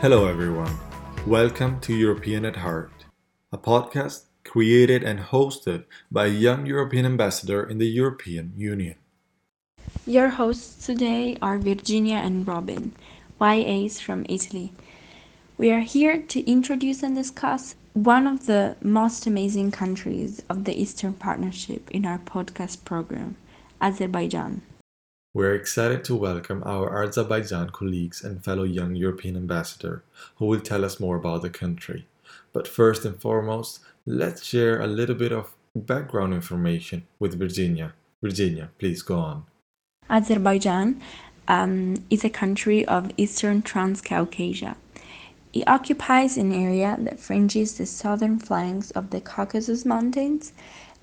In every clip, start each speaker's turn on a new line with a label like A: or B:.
A: Hello, everyone. Welcome to European at Heart, a podcast created and hosted by a young European ambassador in the European Union.
B: Your hosts today are Virginia and Robin, YAs from Italy. We are here to introduce and discuss one of the most amazing countries of the Eastern Partnership in our podcast program, Azerbaijan.
A: We're excited to welcome our Azerbaijan colleagues and fellow young European ambassador who will tell us more about the country. But first and foremost, let's share a little bit of background information with Virginia. Virginia, please go on.
B: Azerbaijan um, is a country of eastern Transcaucasia. It occupies an area that fringes the southern flanks of the Caucasus Mountains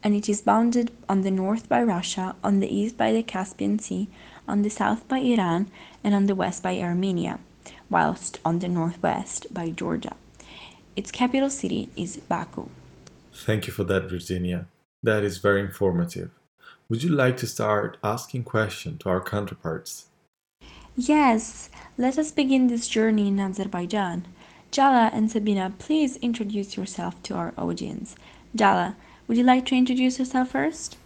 B: and it is bounded on the north by Russia, on the east by the Caspian Sea, on the south by Iran, and on the west by Armenia, whilst on the northwest by Georgia. Its capital city is Baku.
A: Thank you for that, Virginia. That is very informative. Would you like to start asking questions to our counterparts?
B: Yes, let us begin this journey in Azerbaijan. Jala and Sabina, please introduce yourself to our audience. Jala, would you like to introduce yourself first?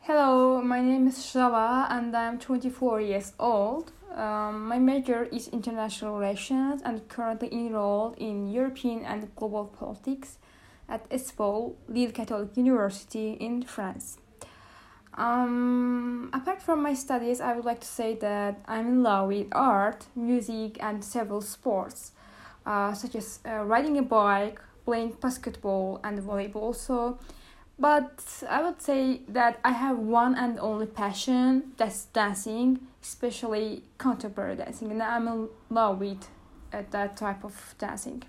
C: Hello, my name is Shava and I'm 24 years old. Um, my major is international relations and currently enrolled in European and global politics at ESPOL, Lille Catholic University in France. Um, apart from my studies, I would like to say that I'm in love with art, music, and several sports, uh, such as uh, riding a bike, playing basketball, and volleyball. So, but I would say that I have one and only passion that's dancing, especially contemporary dancing, and I'm in love with uh, that type of dancing.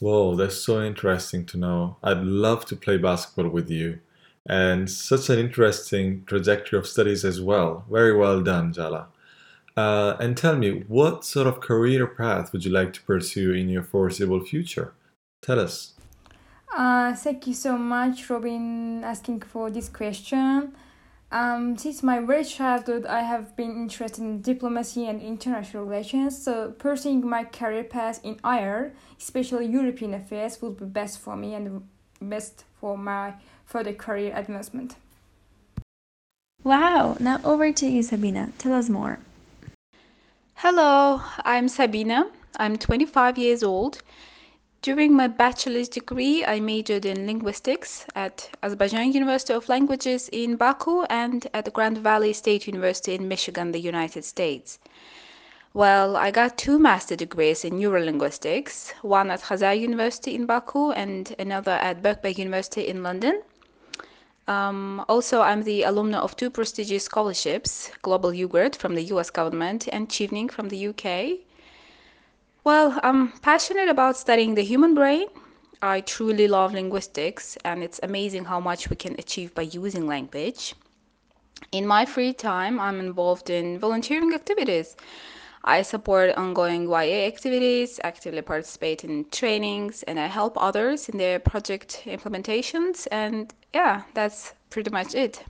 A: Whoa, that's so interesting to know. I'd love to play basketball with you. And such an interesting trajectory of studies as well. Very well done, Jala. Uh, and tell me, what sort of career path would you like to pursue in your foreseeable future? Tell us.
C: Uh, thank you so much, Robin, asking for this question. Um, since my very childhood, I have been interested in diplomacy and international relations. So, pursuing my career path in IR, especially European affairs, would be best for me and best for my further career advancement.
B: Wow! Now over to you, Sabina. Tell us more.
D: Hello, I'm Sabina. I'm 25 years old during my bachelor's degree, I majored in linguistics at Azerbaijan University of Languages in Baku and at Grand Valley State University in Michigan, the United States. Well, I got two master degrees in neurolinguistics, one at Khazar University in Baku and another at Birkbeck University in London. Um, also, I'm the alumna of two prestigious scholarships, Global UGRAD from the US government and Chevening from the UK. Well, I'm passionate about studying the human brain. I truly love linguistics, and it's amazing how much we can achieve by using language. In my free time, I'm involved in volunteering activities. I support ongoing YA activities, actively participate in trainings, and I help others in their project implementations. And yeah, that's pretty much it.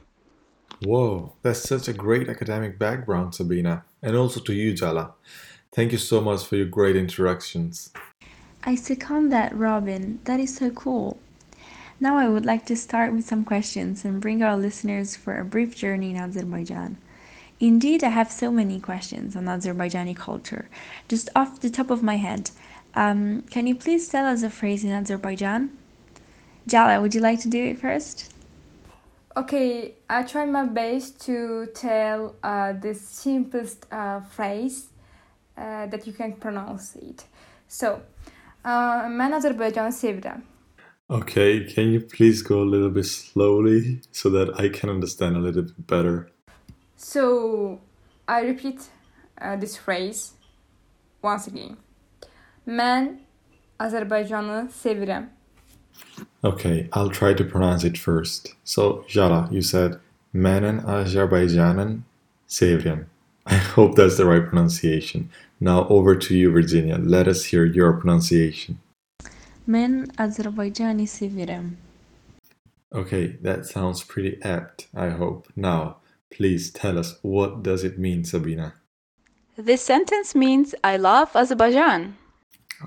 A: Whoa, that's such a great academic background, Sabina, and also to you, Jala. Thank you so much for your great interactions.
B: I second that, Robin. That is so cool. Now I would like to start with some questions and bring our listeners for a brief journey in Azerbaijan. Indeed, I have so many questions on Azerbaijani culture. Just off the top of my head, um, can you please tell us a phrase in Azerbaijan? Jala, would you like to do it first?
C: Okay, I try my best to tell uh, the simplest uh, phrase uh, that you can pronounce it. So, uh, mən Azərbaycanı sevirəm.
A: Okay, can you please go a little bit slowly so that I can understand a little bit better?
C: So, I repeat uh, this phrase once again. Mən Azərbaycanı sevirəm.
A: Okay, I'll try to pronounce it first. So, Jara, you said Mənin Azərbaycanın sevirəm. I hope that's the right pronunciation. Now over to you, Virginia. Let us hear your pronunciation.
B: Men Azerbaycani severim.
A: Okay, that sounds pretty apt, I hope. Now, please tell us what does it mean, Sabina?
D: This sentence means I love Azerbaijan.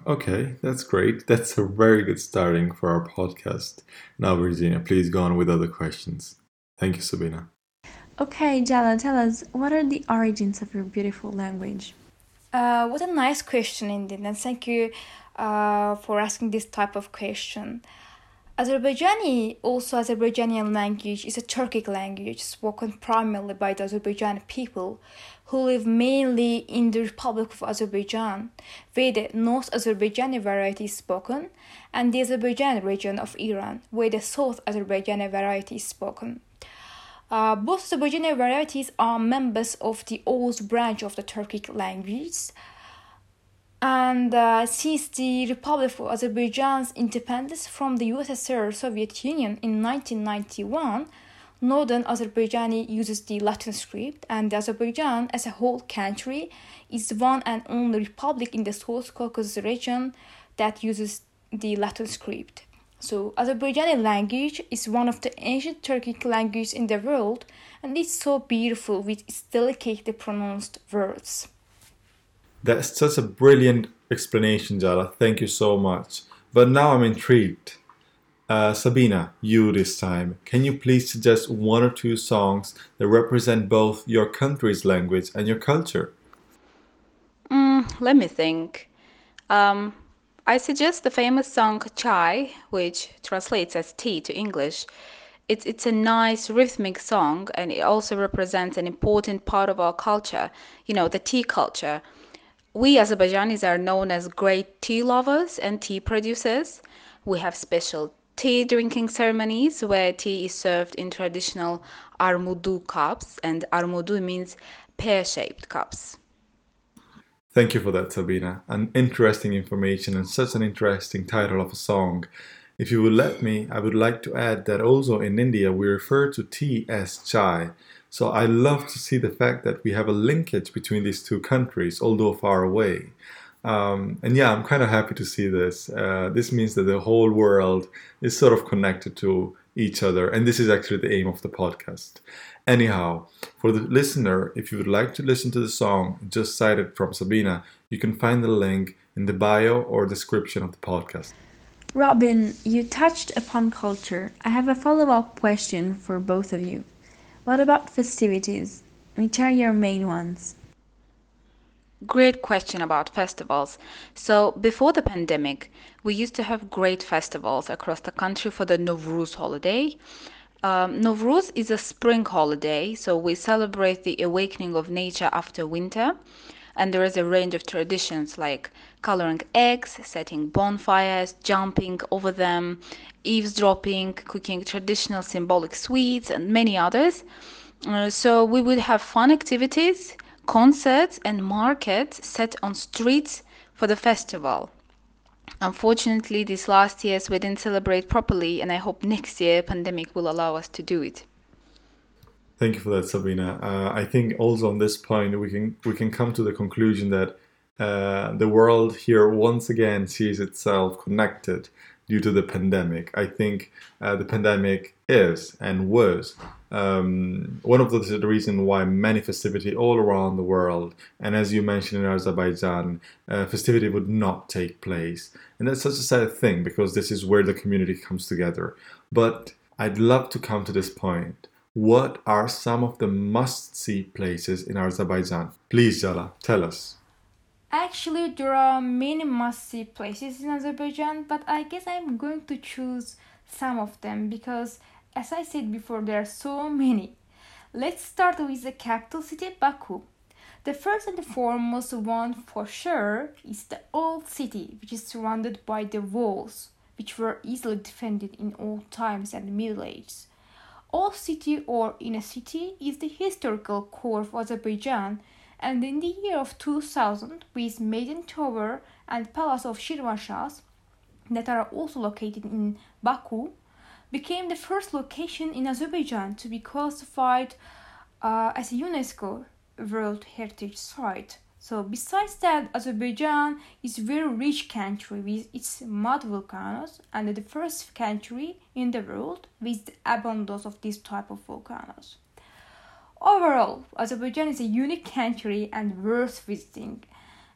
A: Okay, that's great. That's a very good starting for our podcast. Now, Virginia, please go on with other questions. Thank you, Sabina.
B: Okay, Jala, tell us what are the origins of your beautiful language?
C: Uh, what a nice question indeed, and thank you uh, for asking this type of question. Azerbaijani, also Azerbaijani language, is a Turkic language spoken primarily by the Azerbaijani people who live mainly in the Republic of Azerbaijan, where the North Azerbaijani variety is spoken, and the Azerbaijan region of Iran, where the South Azerbaijani variety is spoken. Uh, both Azerbaijani varieties are members of the old branch of the Turkic languages. And uh, since the Republic of Azerbaijan's independence from the USSR Soviet Union in 1991, Northern Azerbaijani uses the Latin script, and Azerbaijan as a whole country is the one and only republic in the South Caucasus region that uses the Latin script. So, Azerbaijani language is one of the ancient Turkic languages in the world, and it's so beautiful with its delicately pronounced words.
A: That's such a brilliant explanation, Jala. Thank you so much. But now I'm intrigued. Uh, Sabina, you this time, can you please suggest one or two songs that represent both your country's language and your culture?
D: Mm, let me think. Um, I suggest the famous song Chai, which translates as tea to English. It's, it's a nice rhythmic song and it also represents an important part of our culture, you know, the tea culture. We Azerbaijanis are known as great tea lovers and tea producers. We have special tea drinking ceremonies where tea is served in traditional armudu cups, and armudu means pear shaped cups.
A: Thank you for that, Sabina. An interesting information and such an interesting title of a song. If you would let me, I would like to add that also in India we refer to tea as chai. So I love to see the fact that we have a linkage between these two countries, although far away. Um, and yeah, I'm kind of happy to see this. Uh, this means that the whole world is sort of connected to each other, and this is actually the aim of the podcast. Anyhow, for the listener, if you would like to listen to the song just cited from Sabina, you can find the link in the bio or description of the podcast.
B: Robin, you touched upon culture. I have a follow up question for both of you. What about festivities? Which are your main ones?
D: Great question about festivals. So, before the pandemic, we used to have great festivals across the country for the Novruz holiday. Um, Novruz is a spring holiday, so we celebrate the awakening of nature after winter. And there is a range of traditions like coloring eggs, setting bonfires, jumping over them, eavesdropping, cooking traditional symbolic sweets, and many others. Uh, so we would have fun activities, concerts, and markets set on streets for the festival. Unfortunately, these last years we didn't celebrate properly, and I hope next year pandemic will allow us to do it.
A: Thank you for that, Sabina. Uh, I think also on this point we can we can come to the conclusion that uh, the world here once again sees itself connected due to the pandemic. I think uh, the pandemic is and was um, one of the, reasons why many festivity all around the world, and as you mentioned in Azerbaijan, uh, festivity would not take place. And that's such a sad thing because this is where the community comes together. But I'd love to come to this point. What are some of the must see places in Azerbaijan? Please, Jala, tell us.
C: Actually, there are many must see places in Azerbaijan, but I guess I'm going to choose some of them because as I said before, there are so many. Let's start with the capital city, Baku. The first and the foremost one for sure is the old city, which is surrounded by the walls, which were easily defended in old times and Middle Ages. Old city or inner city is the historical core of Azerbaijan, and in the year of 2000, with Maiden Tower and Palace of Shirvanshahs that are also located in Baku, became the first location in Azerbaijan to be classified uh, as a UNESCO World Heritage Site. So besides that, Azerbaijan is a very rich country with its mud volcanoes and the first country in the world with the abundance of this type of volcanoes. Overall, Azerbaijan is a unique country and worth visiting.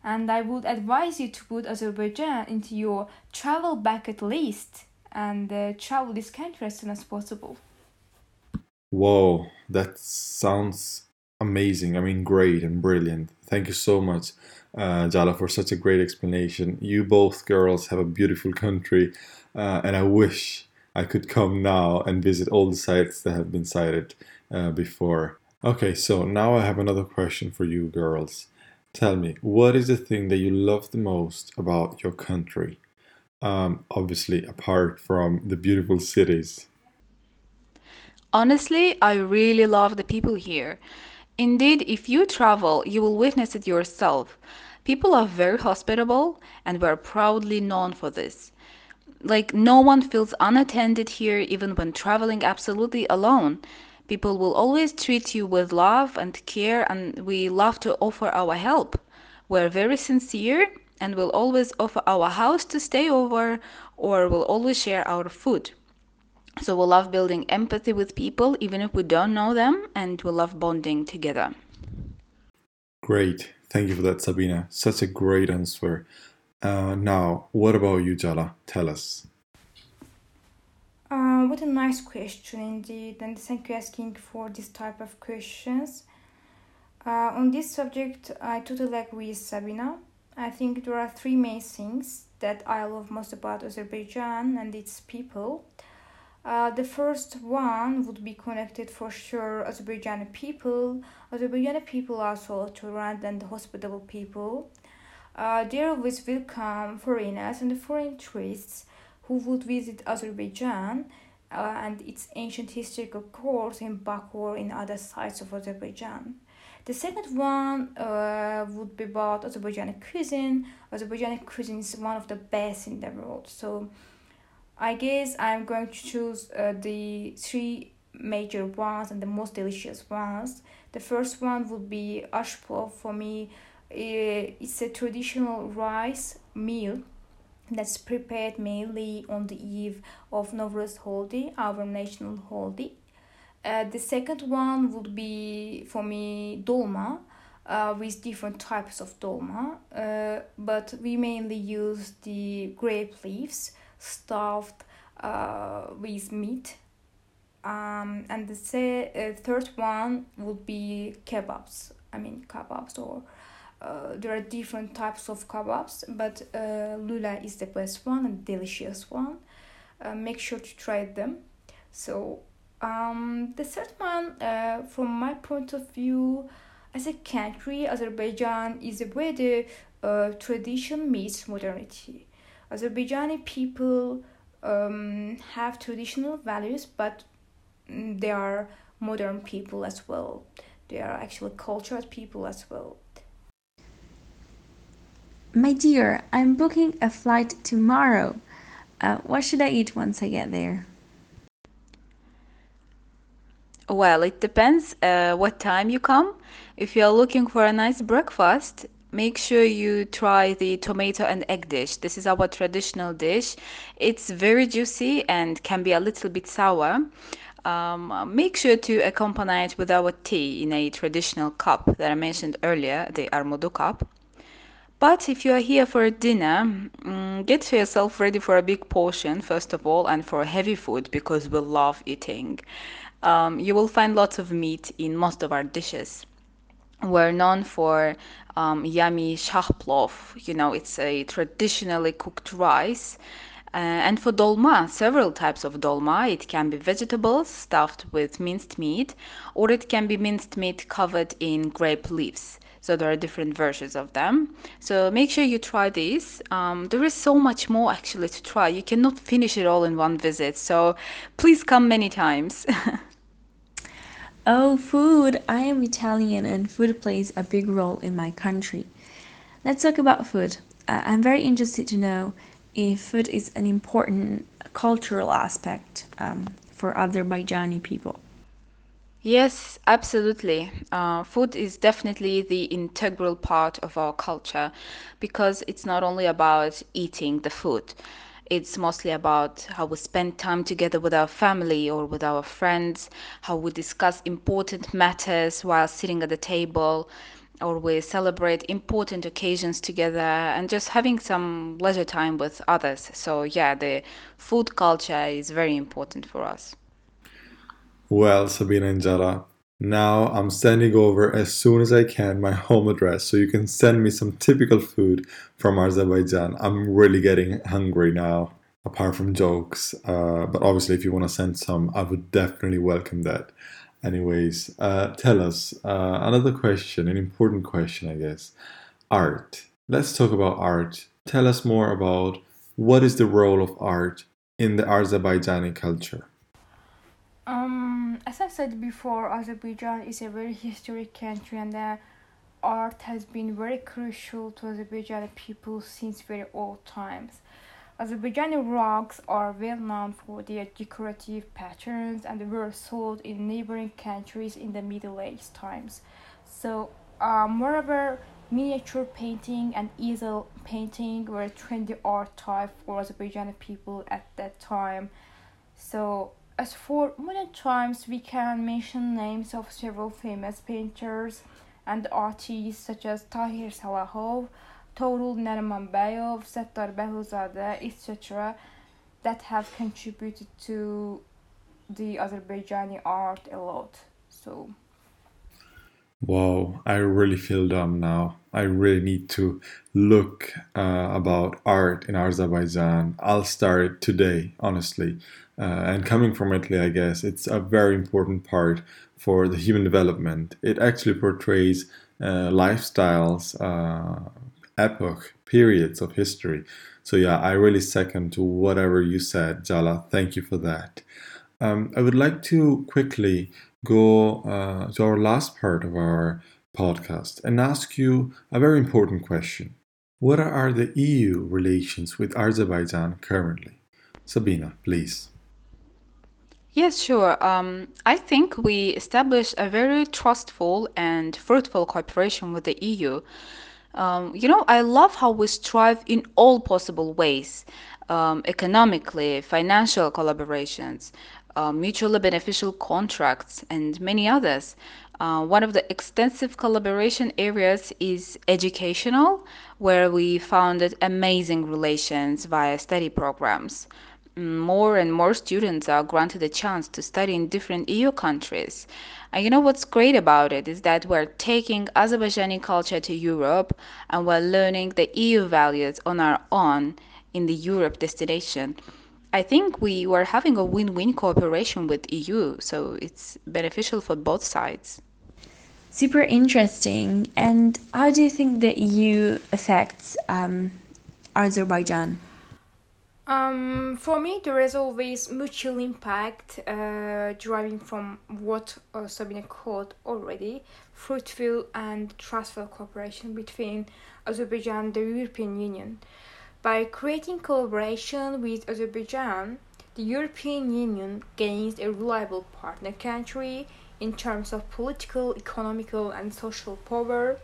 C: and I would advise you to put Azerbaijan into your travel bucket list and uh, travel this country as soon as possible.
A: Whoa, that sounds amazing. I mean, great and brilliant. Thank you so much, uh, Jala, for such a great explanation. You both girls have a beautiful country, uh, and I wish I could come now and visit all the sites that have been cited uh, before. Okay, so now I have another question for you girls. Tell me, what is the thing that you love the most about your country? Um, obviously, apart from the beautiful cities.
D: Honestly, I really love the people here. Indeed, if you travel, you will witness it yourself. People are very hospitable, and we're proudly known for this. Like, no one feels unattended here, even when traveling absolutely alone. People will always treat you with love and care, and we love to offer our help. We're very sincere and will always offer our house to stay over or will always share our food. So we love building empathy with people, even if we don't know them, and we love bonding together.
A: Great. Thank you for that, Sabina. Such a great answer. Uh, now, what about you, Jala? Tell us.
C: Uh, what a nice question indeed, and thank you asking for this type of questions. Uh, on this subject, I totally agree with Sabina. I think there are three main things that I love most about Azerbaijan and its people. Uh, the first one would be connected for sure Azerbaijani people. Azerbaijani people are so tolerant and hospitable people. Uh, they always welcome foreigners and foreign tourists who would visit Azerbaijan uh, and its ancient historical cores in Baku or in other sites of Azerbaijan. The second one uh, would be about Azerbaijani cuisine. Azerbaijani cuisine is one of the best in the world. So I guess I'm going to choose uh, the three major ones and the most delicious ones. The first one would be ashplov for me. It's a traditional rice meal that's prepared mainly on the eve of Nowruz holiday, our national holiday. Uh, the second one would be for me dolma. Uh, with different types of dolma, uh, but we mainly use the grape leaves stuffed uh, with meat. Um, and the say, uh, third one would be kebabs. I mean kebabs or uh, there are different types of kebabs, but uh, lula is the best one and delicious one. Uh, make sure to try them. So um, the third one, uh, from my point of view, as a country, Azerbaijan is a where the uh, tradition meets modernity. Azerbaijani people um, have traditional values, but mm, they are modern people as well. They are actually cultured people as well.
B: My dear, I'm booking a flight tomorrow. Uh, what should I eat once I get there?
D: Well, it depends uh, what time you come. If you're looking for a nice breakfast, make sure you try the tomato and egg dish. This is our traditional dish. It's very juicy and can be a little bit sour. Um, make sure to accompany it with our tea in a traditional cup that I mentioned earlier, the armudu cup. But if you are here for a dinner, um, get yourself ready for a big portion, first of all, and for heavy food because we love eating. Um, you will find lots of meat in most of our dishes. We're known for um, yummy shahplov. You know, it's a traditionally cooked rice. Uh, and for dolma, several types of dolma. It can be vegetables stuffed with minced meat, or it can be minced meat covered in grape leaves. So there are different versions of them. So make sure you try these. Um, there is so much more actually to try. You cannot finish it all in one visit. So please come many times.
B: Oh, food! I am Italian and food plays a big role in my country. Let's talk about food. Uh, I'm very interested to know if food is an important cultural aspect um, for Azerbaijani people.
D: Yes, absolutely. Uh, food is definitely the integral part of our culture because it's not only about eating the food. It's mostly about how we spend time together with our family or with our friends, how we discuss important matters while sitting at the table. or we celebrate important occasions together and just having some leisure time with others. So, yeah, the food culture is very important for us.
A: Well, Sabina and Jala, now I'm sending over as soon as I can my home address so you can send me some typical food from Azerbaijan. I'm really getting hungry now, apart from jokes. Uh, but obviously, if you want to send some, I would definitely welcome that. Anyways, uh, tell us uh, another question, an important question, I guess. Art. Let's talk about art. Tell us more about what is the role of art in the Azerbaijani culture.
C: Um, as I said before, Azerbaijan is a very historic country, and the art has been very crucial to Azerbaijani people since very old times. Azerbaijani rugs are well known for their decorative patterns and were sold in neighboring countries in the Middle Age times. So, uh, moreover, miniature painting and easel painting were trendy art type for Azerbaijani people at that time. So, as for times, we can mention names of several famous painters and artists such as Tahir Salahov, Toğrul Narimanbeyov, Settar Bahlulzade, etc., that have contributed to the Azerbaijani art a lot. So.
A: Wow, I really feel dumb now. I really need to look uh, about art in Azerbaijan. I'll start today, honestly. Uh, and coming from Italy, I guess it's a very important part for the human development. It actually portrays uh, lifestyles, uh, epoch, periods of history. So yeah, I really second to whatever you said, Jala. Thank you for that. Um, I would like to quickly go uh, to our last part of our podcast and ask you a very important question. What are the EU relations with Azerbaijan currently? Sabina, please.
D: Yes, sure. Um, I think we established a very trustful and fruitful cooperation with the EU. Um, you know, I love how we strive in all possible ways um, economically, financial collaborations, uh, mutually beneficial contracts, and many others. Uh, one of the extensive collaboration areas is educational, where we founded amazing relations via study programs more and more students are granted a chance to study in different EU countries. And you know what's great about it is that we're taking Azerbaijani culture to Europe and we're learning the EU values on our own in the Europe destination. I think we were having a win-win cooperation with EU, so it's beneficial for both sides.
B: Super interesting. And how do you think the EU affects um, Azerbaijan?
C: Um, for me, there is always mutual impact uh, deriving from what uh, Sabina called already fruitful and trustful cooperation between Azerbaijan and the European Union. By creating collaboration with Azerbaijan, the European Union gains a reliable partner country in terms of political, economical, and social power.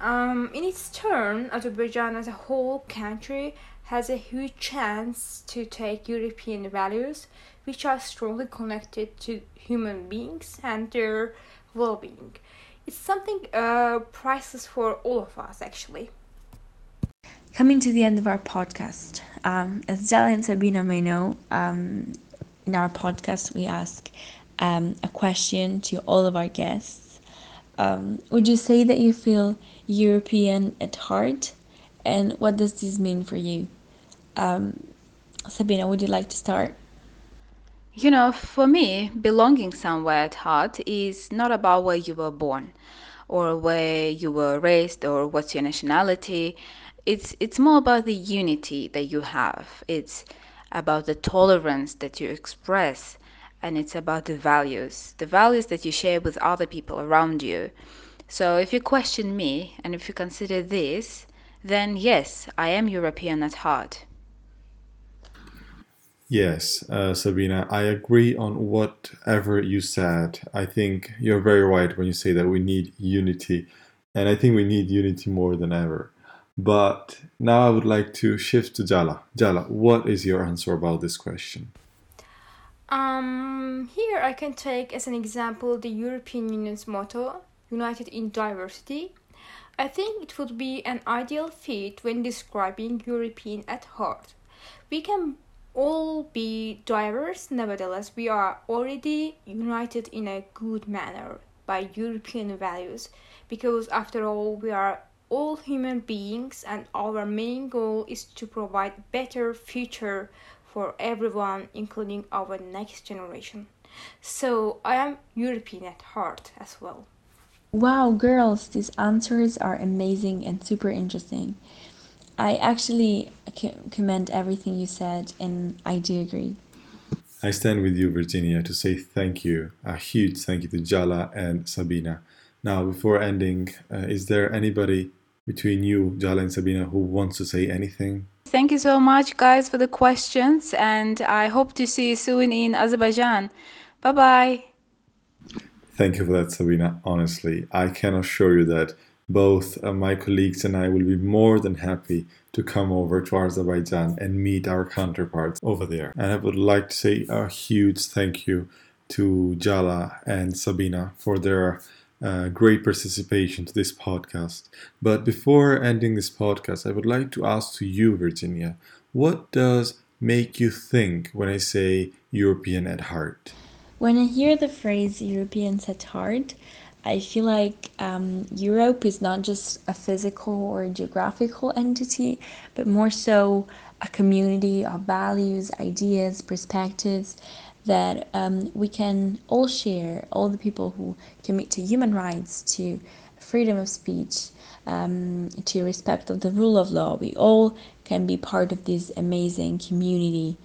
C: Um, in its turn, Azerbaijan as a whole country has a huge chance to take European values, which are strongly connected to human beings and their well being. It's something uh, priceless for all of us, actually.
B: Coming to the end of our podcast, um, as Jala and Sabina may know, um, in our podcast we ask um, a question to all of our guests. Um, would you say that you feel European at heart? And what does this mean for you? Um, Sabina, would you like to start?
D: You know, for me, belonging somewhere at heart is not about where you were born or where you were raised or what's your nationality. It's it's more about the unity that you have. It's about the tolerance that you express and it's about the values, the values that you share with other people around you. So if you question me and if you consider this, then yes, I am European at heart.
A: Yes, uh, Sabina, I agree on whatever you said. I think you're very right when you say that we need unity, and I think we need unity more than ever. But now I would like to shift to Jala. Jala, what is your answer about this question?
C: Um, here I can take as an example the European Union's motto, united in diversity. I think it would be an ideal fit when describing European at heart. We can all be diverse, nevertheless, we are already united in a good manner by European values because, after all, we are all human beings and our main goal is to provide better future for everyone including our next generation so i am european at heart as well
B: Wow, girls, these answers are amazing and super interesting. I actually c- commend everything you said, and I do agree.
A: I stand with you, Virginia, to say thank you, a huge thank you to Jala and Sabina. Now, before ending, uh, is there anybody between you, Jala and Sabina, who wants to say anything?
D: Thank you so much, guys, for the questions, and I hope to see you soon in Azerbaijan. Bye bye.
A: Thank you for that, Sabina. Honestly, I can assure you that both uh, my colleagues and I will be more than happy to come over to Azerbaijan and meet our counterparts over there. And I would like to say a huge thank you to Jala and Sabina for their uh, great participation to this podcast. But before ending this podcast, I would like to ask to you, Virginia, what does make you think when I say European at heart?
B: When I hear the phrase Europeans at heart, I feel like um, Europe is not just a physical or geographical entity, but more so a community of values, ideas, perspectives that um, we can all share, all the people who commit to human rights, to freedom of speech, um, to respect of the rule of law. We all can be part of this amazing community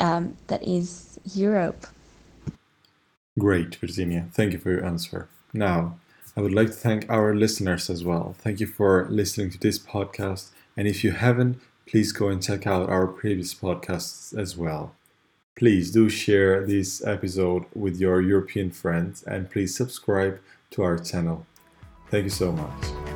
B: um, that is Europe.
A: Great, Virginia. Thank you for your answer. Now, I would like to thank our listeners as well. Thank you for listening to this podcast. And if you haven't, please go and check out our previous podcasts as well. Please do share this episode with your European friends and please subscribe to our channel. Thank you so much.